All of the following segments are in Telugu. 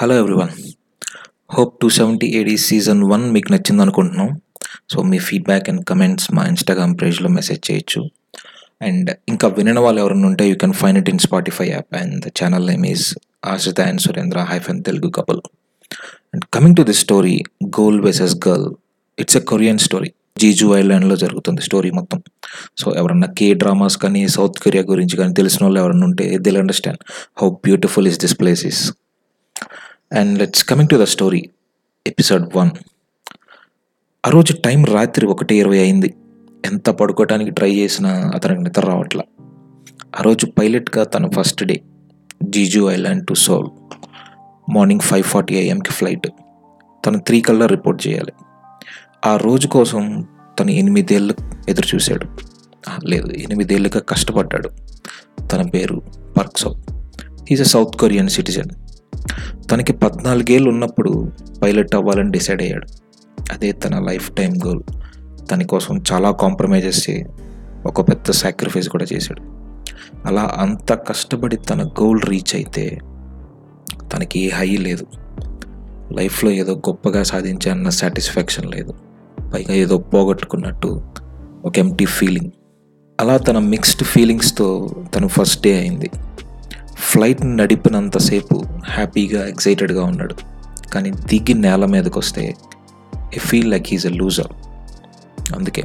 Hello everyone hope two seventy AD season one మీకు నచ్చింది అనుకుంటున్నాం. సో మీ ఫీడ్బ్యాక్ అండ్ కమెంట్స్ మా ఇన్స్టాగ్రామ్ పేజ్లో మెసేజ్ చేయొచ్చు. అండ్ ఇంకా వినని వాళ్ళు ఎవరైనా ఉంటే you can find it in Spotify app and the channel name is Ashritha and Surendra hyphen Telugu couple and coming to this story goal versus girl it's a Korean story Jeju ఐలాండ్లో జరుగుతుంది స్టోరీ మొత్తం. సో ఎవరన్నా కే డ్రామాస్ కానీ సౌత్ కొరియా గురించి కానీ తెలిసిన వాళ్ళు ఎవరన్నా ఉంటే will understand how beautiful is this place is and let's coming to the story episode one ఆ రోజు టైం రాత్రి ఒకటి ఇరవై అయింది. ఎంత పడుకోవడానికి ట్రై చేసినా అతనికి నిద్ర రావట్లా. ఆ రోజు పైలట్గా తన first day Jeju island to Seoul. Morning five forty ఐఎంకి flight. తను త్రీ కల్లా రిపోర్ట్ చేయాలి. ఆ రోజు కోసం తను ఎనిమిదేళ్ళు ఎదురు చూశాడు. లేదు ఎనిమిదేళ్ళుగా కష్టపడ్డాడు. తన పేరు పర్క్సో is a South Korean citizen తనకి పద్నాలుగేళ్ళు ఉన్నప్పుడు పైలట్ అవ్వాలని డిసైడ్ అయ్యాడు. అదే తన లైఫ్ టైం గోల్. తన కోసం చాలా కాంప్రమైజెస్ చేయి ఒక పెద్ద సాక్రిఫైస్ కూడా చేశాడు. అలా అంత కష్టపడి తన గోల్ రీచ్ అయితే తనకి ఏ హై లేదు. లైఫ్లో ఏదో గొప్పగా సాధించా అన్న సాటిస్ఫాక్షన్ లేదు. పైగా ఏదో పోగొట్టుకున్నట్టు ఒక ఎంటీ ఫీలింగ్ అలా తన మిక్స్డ్ ఫీలింగ్స్తో తను ఫస్ట్ డే అయింది. ఫ్లైట్ నడిపినంతసేపు హ్యాపీగా ఎక్సైటెడ్గా ఉన్నాడు. కానీ దిగి నేల మీదకి వస్తే I feel like is a loser అందుకే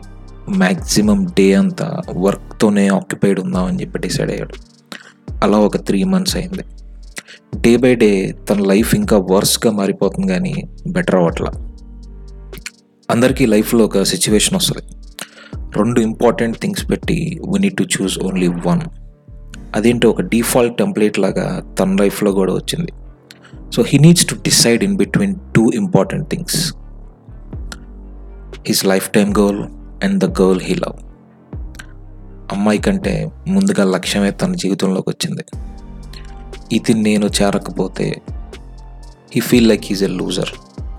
మ్యాక్సిమం డే అంతా వర్క్తోనే ఆక్యుపైడ్ ఉందామని చెప్పి డిసైడ్ అయ్యాడు. అలా ఒక త్రీ మంత్స్ అయింది. డే బై డే తన లైఫ్ ఇంకా వర్స్గా మారిపోతుంది కానీ బెటర్ అవ్వట్లా. అందరికీ లైఫ్లో ఒక సిచ్యువేషన్ వస్తుంది. రెండు ఇంపార్టెంట్ థింగ్స్ పెట్టి we need to choose only one అదేంటో ఒక డిఫాల్ట్ టెంప్లెట్ లాగా తన లైఫ్లో కూడా వచ్చింది. So he needs to decide in between two important things his life time goal and the girl he love అమ్మాయి కంటే ముందుగా లక్ష్యమే తన జీవితంలోకి వచ్చింది. ఇది నేను చేరకపోతే he feel like is a loser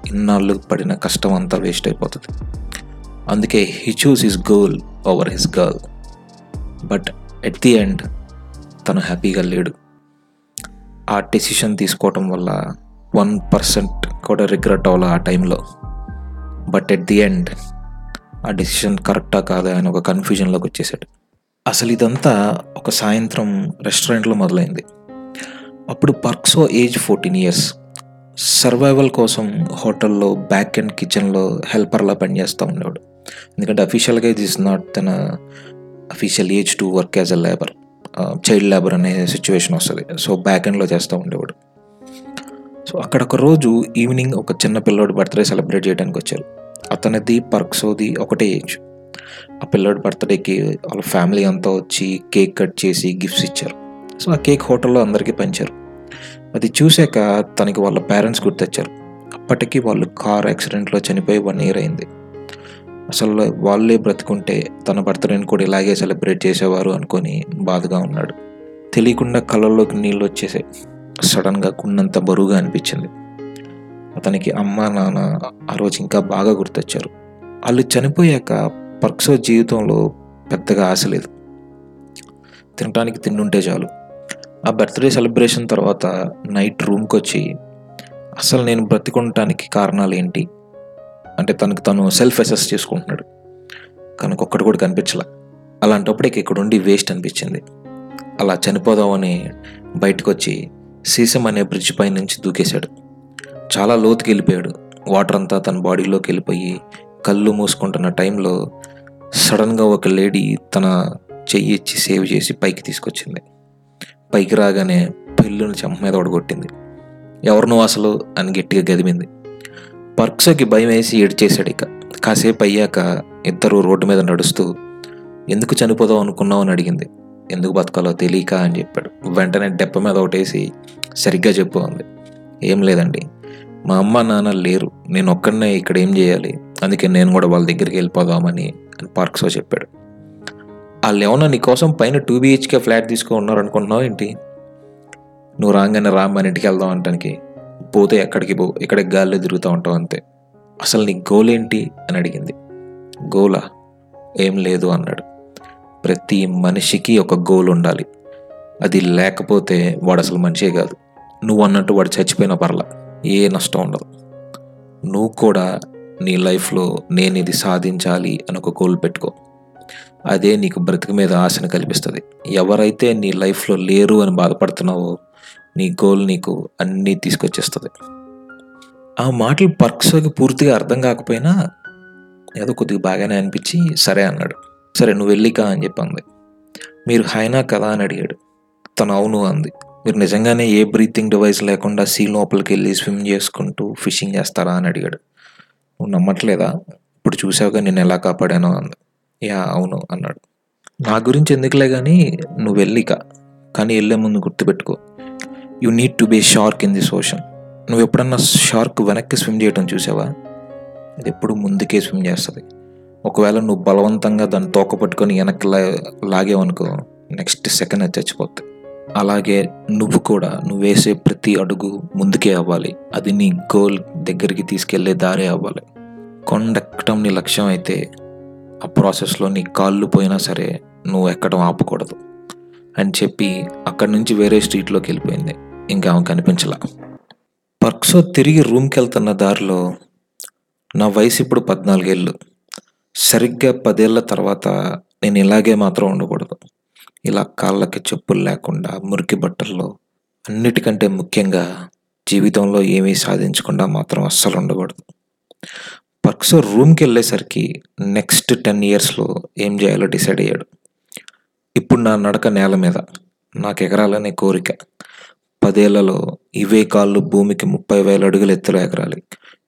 ఇన్నాళ్ళు పడిన కష్టం అంతా వేస్ట్ అయిపోతుంది. అందుకే he choose his goal over his girl but at the end తను హ్యాపీగా లేడు. ఆ డెసిషన్ తీసుకోవటం వల్ల వన్ పర్సెంట్ కూడా రిగ్రెట్ అవ్వాలి ఆ టైంలో. బట్ ఎట్ ది ఎండ్ ఆ డెసిషన్ కరెక్టా కాదా అని ఒక కన్ఫ్యూజన్లోకి వచ్చేసాడు. అసలు ఇదంతా ఒక సాయంత్రం రెస్టారెంట్లో మొదలైంది. అప్పుడు పర్క్సో ఏజ్ ఫోర్టీన్ ఇయర్స్. సర్వైవల్ కోసం హోటల్లో బ్యాక్ అండ్ కిచెన్లో హెల్పర్లా పనిచేస్తూ ఉండేవాడు. ఎందుకంటే అఫీషియల్గా ఇది ఇస్ నాట్ తన official age to work as a labour child labour అనే సిచ్యువేషన్ వస్తుంది. సో బ్యాక్ ఎండ్లో చేస్తూ ఉండేవాడు. సో అక్కడ ఒక రోజు ఈవినింగ్ ఒక చిన్న పిల్లోడు బర్త్డే సెలబ్రేట్ చేయడానికి వచ్చారు. అతనిది పర్క్సోది ఒకటే ఏజ్ ఆ పిల్లోడి బర్త్డేకి వాళ్ళ ఫ్యామిలీ అంతా వచ్చి కేక్ కట్ చేసి గిఫ్ట్స్ ఇచ్చారు. సో ఆ కేక్ హోటల్లో అందరికీ పంచారు. అది చూశాక తనకి వాళ్ళ పేరెంట్స్ గుర్తొచ్చారు. అప్పటికి వాళ్ళు కార్ యాక్సిడెంట్లో చనిపోయి వన్ ఇయర్ అయింది. అసలు వాళ్ళే బ్రతుకుంటే తన బర్త్డేని కూడా ఇలాగే సెలబ్రేట్ చేసేవారు అనుకొని బాధగా ఉన్నాడు. తెలియకుండా కళ్ళల్లోకి నీళ్ళు వచ్చేసాయి సడన్గా కున్నంత బరువుగా అనిపించింది. అతనికి అమ్మ నాన్న ఆ రోజు ఇంకా బాగా గుర్తొచ్చారు. వాళ్ళు చనిపోయాక పర్క్సో జీవితంలో పెద్దగా ఆశ లేదు. తినడానికి తిండుంటే చాలు. ఆ బర్త్డే సెలబ్రేషన్ తర్వాత నైట్ రూమ్కి వచ్చి అసలు నేను బ్రతికుండటానికి కారణాలు ఏంటి అంటే తనకు తను సెల్ఫ్ అసెస్ చేసుకుంటున్నాడు. కనుక ఒక్కటి కూడా కనిపించలే. అలాంటప్పటికి ఇక్కడ ఉండి వేస్ట్ అనిపించింది. అలా చనిపోదామని బయటకు వచ్చి సీసం అనే బ్రిడ్జ్ పై నుంచి దూకేశాడు. చాలా లోతుకి వెళ్ళిపోయాడు. వాటర్ అంతా తన బాడీలోకి వెళ్ళిపోయి కళ్ళు మూసుకుంటున్న టైంలో సడన్గా ఒక లేడీ తన చెయ్యి ఇచ్చి సేవ్ చేసి పైకి తీసుకొచ్చింది. పైకి రాగానే పిల్లుని చెంప మీద ఒడగొట్టింది. ఎవరు నువ్వు అసలు అని గట్టిగా గదిమింది. పర్క్సోకి భయం వేసి ఏడ్చేశాడు ఇక. కాసేపు అయ్యాక ఇద్దరు రోడ్డు మీద నడుస్తూ ఎందుకు చనిపోదాం అనుకున్నావు? అని అడిగింది. ఎందుకు బతకాలో తెలియక అని చెప్పాడు. వెంటనే డెప్ప మీద ఒకటేసి సరిగ్గా చెప్పు అంది. ఏం లేదండి. మా అమ్మ నాన్న లేరు. నేను ఒక్కడనే ఇక్కడ ఏం చేయాలి? అందుకే నేను కూడా వాళ్ళ దగ్గరికి వెళ్ళిపోదామని అని పార్క్సో చెప్పాడు. వాళ్ళు ఏమన్నా నీ కోసం పైన టూ బీహెచ్కే ఫ్లాట్ తీసుకో ఉన్నారు అనుకుంటున్నావు ఏంటి? నువ్వు రాగానే రా మన ఇంటికి వెళ్దాం అంటానికి పోతే ఎక్కడికి పో ఇక్కడ గాల్లో తిరుగుతూ ఉంటావు అంతే. అసలు నీ గోల్ ఏంటి అని అడిగింది. గోలా ఏం లేదు అన్నాడు. ప్రతి మనిషికి ఒక గోల్ ఉండాలి. అది లేకపోతే వాడు అసలు మనిషే కాదు. నువ్వు అన్నట్టు వాడు చచ్చిపోయిన పర్ల. ఏ నష్టం ఉండదు. నువ్వు కూడా నీ లైఫ్లో నేను ఇది సాధించాలి అని ఒక గోల్ పెట్టుకో. అదే నీకు బ్రతికి మీద ఆశను కల్పిస్తుంది. ఎవరైతే నీ లైఫ్లో లేరు అని బాధపడుతున్నావో నీ గోల్ నీకు అన్నీ తీసుకొచ్చేస్తుంది. ఆ మాటలు పర్క్స్కి పూర్తిగా అర్థం కాకపోయినా ఏదో కొద్దిగా బాగానే అనిపించి సరే అన్నాడు. సరే నువ్వు వెళ్ళికా అని చెప్పింది. మీరు హైనా కదా అని అడిగాడు. తను అవును అంది. మీరు నిజంగానే ఏ బ్రీతింగ్ డివైస్ లేకుండా సీ లోపలికి వెళ్ళి స్విమ్ చేసుకుంటూ ఫిషింగ్ చేస్తారా అని అడిగాడు. నువ్వు నమ్మట్లేదా? ఇప్పుడు చూసావుగా నేను ఎలా కాపాడానో అంది. యా అవును అన్నాడు. నా గురించి ఎందుకులే కానీ నువ్వు వెళ్ళిక కానీ వెళ్ళే ముందు గుర్తుపెట్టుకో. You need to be shark in this ocean నువ్వు ఎప్పుడన్నా షార్క్ వెనక్కి స్విమ్ చేయడం చూసావా? అది ఎప్పుడు ముందుకే స్విమ్ చేస్తుంది. ఒకవేళ నువ్వు బలవంతంగా దాన్ని తోక పట్టుకొని వెనక్కి లా లాగేవనుకో నెక్స్ట్ సెకండ్ అది చచ్చిపోద్ది. అలాగే నువ్వు కూడా నువ్వు వేసే ప్రతి అడుగు ముందుకే అవ్వాలి. అది నీ గోల్ దగ్గరికి తీసుకెళ్ళే దారే అవ్వాలి. కొండెక్కడం నీ లక్ష్యం అయితే ఆ ప్రాసెస్లో నీ కాళ్ళు పోయినా సరే నువ్వు ఎక్కడం ఆపకూడదు. అని చెప్పి అక్కడి నుంచి వేరే స్ట్రీట్లోకి వెళ్ళిపోయింది. ఇంకా ఆమె కనిపించలా. పర్క్సో తిరిగి రూమ్కి వెళ్తున్న దారిలో నా వయసు ఇప్పుడు పద్నాలుగేళ్ళు. సరిగ్గా పదేళ్ళ తర్వాత నేను ఇలాగే మాత్రం ఉండకూడదు. ఇలా కాళ్ళకి చెప్పులు లేకుండా మురికి బట్టల్లో అన్నిటికంటే ముఖ్యంగా జీవితంలో ఏమీ సాధించకుండా మాత్రం అస్సలు ఉండకూడదు. పర్క్సో రూమ్కి వెళ్ళేసరికి నెక్స్ట్ టెన్ ఇయర్స్లో ఏం చేయాలో డిసైడ్ అయ్యాడు. ఇప్పుడు నా నడక నేల మీద. నాకు ఎగరాలనే కోరిక. పదేళ్ళలో ఇవే కాళ్ళు భూమికి ముప్పై వేల అడుగులు ఎత్తులో ఎగరాలి.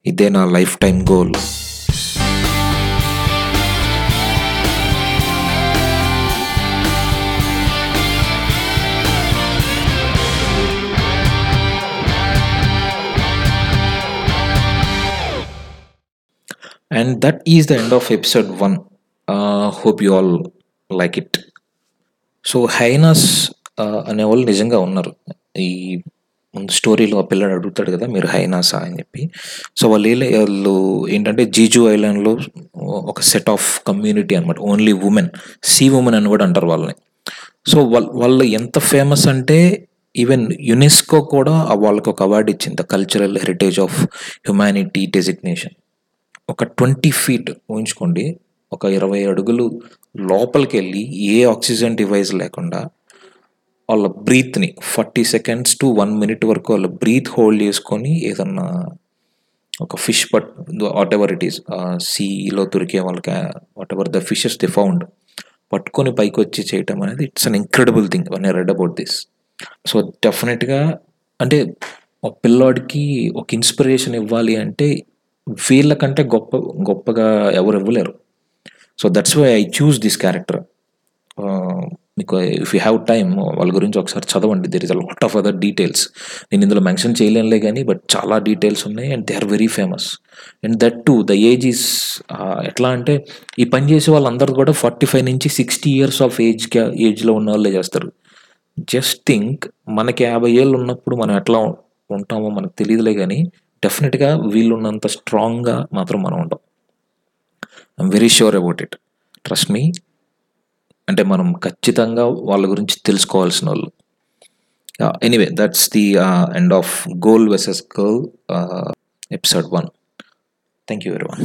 ఇదే నా lifetime goal. And that is the end of episode one hope you all like it so haenyeos అనేవాళ్ళు నిజంగా ఉన్నారు. ఈ స్టోరీలో ఆ పిల్లడు అడుగుతాడు కదా మీరు హైనాసా? అని చెప్పి. సో వాళ్ళు వాళ్ళు ఏంటంటే జీజు ఐలాండ్లో ఒక సెట్ ఆఫ్ కమ్యూనిటీ అనమాట ఓన్లీ ఉమెన్ సీ ఉమెన్ అని కూడా అంటారు వాళ్ళని. సో వాళ్ళ వాళ్ళు ఎంత ఫేమస్ అంటే ఈవెన్ యునెస్కో కూడా వాళ్ళకి ఒక అవార్డు ఇచ్చింది. The cultural heritage of humanity designation. ఒక ట్వంటీ ఫీట్ ఊహించుకోండి. ఒక ఇరవై అడుగులు లోపలికి వెళ్ళి ఏ ఆక్సిజన్ డివైస్ లేకుండా వాళ్ళ బ్రీత్ని forty seconds to one minute వరకు వాళ్ళ బ్రీత్ హోల్డ్ చేసుకొని ఏదన్నా ఒక fish but whatever it is సీలో దొరికే వాళ్ళకి whatever the fishes they found పట్టుకొని పైకి వచ్చి చేయటం అనేది it's an incredible thing one read about this. So డెఫినెట్గా అంటే ఒక పిల్లోడికి ఒక ఇన్స్పిరేషన్ ఇవ్వాలి అంటే వీళ్ళకంటే గొప్ప గొప్పగా ఎవరు ఇవ్వలేరు. So that's why I choose this character మీకు ఇఫ్ యూ హ్యావ్ టైమ్ వాళ్ళ గురించి ఒకసారి చదవండి. There is a lot of other details నేను ఇందులో మెన్షన్ చేయలేనులే కానీ బట్ చాలా డీటెయిల్స్ ఉన్నాయి and they are very famous and that too the age is ఎట్లా అంటే ఈ పని చేసే వాళ్ళందరూ కూడా ఫార్టీ ఫైవ్ నుంచి సిక్స్టీ ఇయర్స్ ఆఫ్ ఏజ్ ఏజ్లో ఉన్న వాళ్ళే చేస్తారు. జస్ట్ థింక్ మనకి యాభై ఏళ్ళు ఉన్నప్పుడు మనం ఎట్లా ఉంటామో మనకు తెలియదులే కానీ డెఫినెట్గా వీళ్ళు ఉన్నంత స్ట్రాంగ్గా మాత్రం మనం ఉంటాం. I'm very sure about it trust me అంటే మనం ఖచ్చితంగా వాళ్ళ గురించి తెలుసుకోవాల్సిన వాళ్ళు. Anyway that's the end of goal versus girl episode one thank you very one